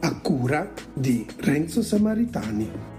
a cura di Renzo Samaritani.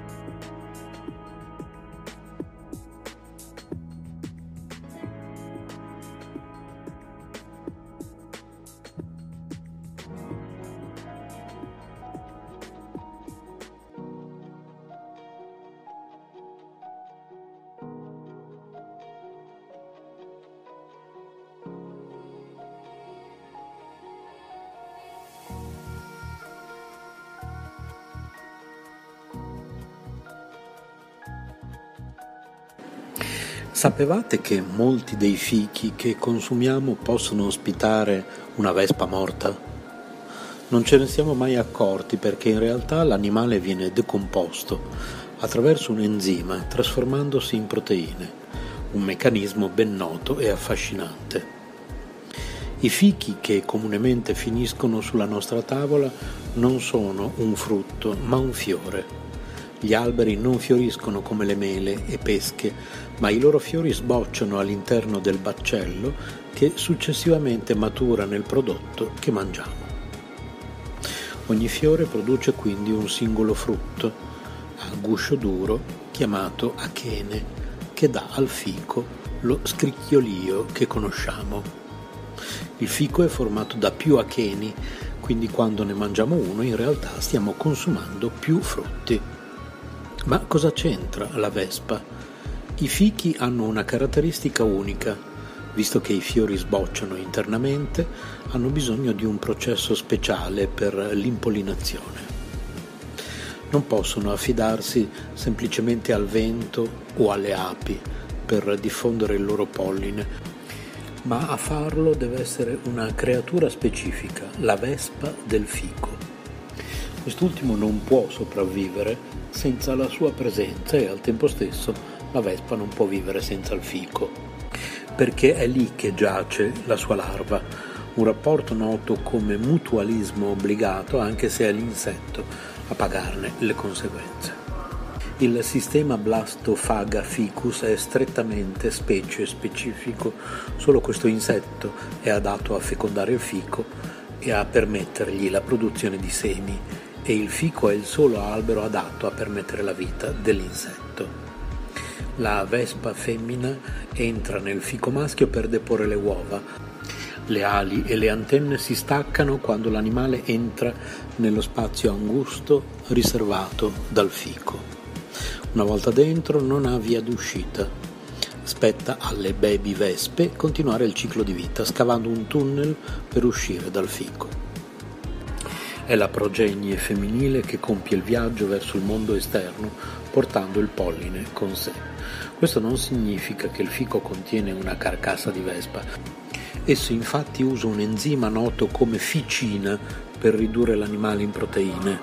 Sapevate che molti dei fichi che consumiamo possono ospitare una vespa morta? Non ce ne siamo mai accorti perché in realtà l'animale viene decomposto attraverso un enzima trasformandosi in proteine, un meccanismo ben noto e affascinante. I fichi che comunemente finiscono sulla nostra tavola non sono un frutto, ma un fiore. Gli alberi non fioriscono come le mele e pesche, ma i loro fiori sbocciano all'interno del baccello che successivamente matura nel prodotto che mangiamo. Ogni fiore produce quindi un singolo frutto, a guscio duro, chiamato achene, che dà al fico lo scricchiolio che conosciamo. Il fico è formato da più acheni, quindi quando ne mangiamo uno in realtà stiamo consumando più frutti. Ma cosa c'entra la vespa? I fichi hanno una caratteristica unica, visto che i fiori sbocciano internamente, hanno bisogno di un processo speciale per l'impollinazione. Non possono affidarsi semplicemente al vento o alle api per diffondere il loro polline, ma a farlo deve essere una creatura specifica, la vespa del fico. Quest'ultimo non può sopravvivere senza la sua presenza e al tempo stesso la vespa non può vivere senza il fico, perché è lì che giace la sua larva, un rapporto noto come mutualismo obbligato anche se è l'insetto a pagarne le conseguenze. Il sistema blastofaga ficus è strettamente specie specifico, solo questo insetto è adatto a fecondare il fico e a permettergli la produzione di semi e il fico è il solo albero adatto a permettere la vita dell'insetto. La vespa femmina entra nel fico maschio per deporre le uova. Le ali e le antenne si staccano quando l'animale entra nello spazio angusto riservato dal fico. Una volta dentro non ha via d'uscita. Spetta alle baby vespe continuare il ciclo di vita scavando un tunnel per uscire dal fico. È la progenie femminile che compie il viaggio verso il mondo esterno portando il polline con sé. Questo non significa che il fico contiene una carcassa di vespa. Esso infatti usa un enzima noto come ficina per ridurre l'animale in proteine,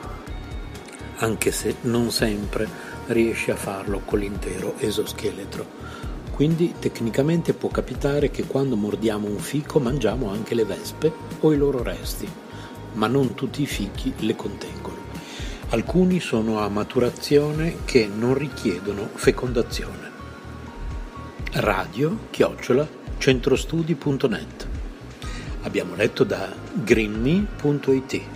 anche se non sempre riesce a farlo con l'intero esoscheletro. Quindi tecnicamente può capitare che quando mordiamo un fico mangiamo anche le vespe o i loro resti, ma non tutti i fichi le contengono. Alcuni sono a maturazione che non richiedono fecondazione. Radio chiocciola centrostudi.net Abbiamo letto da greenme.it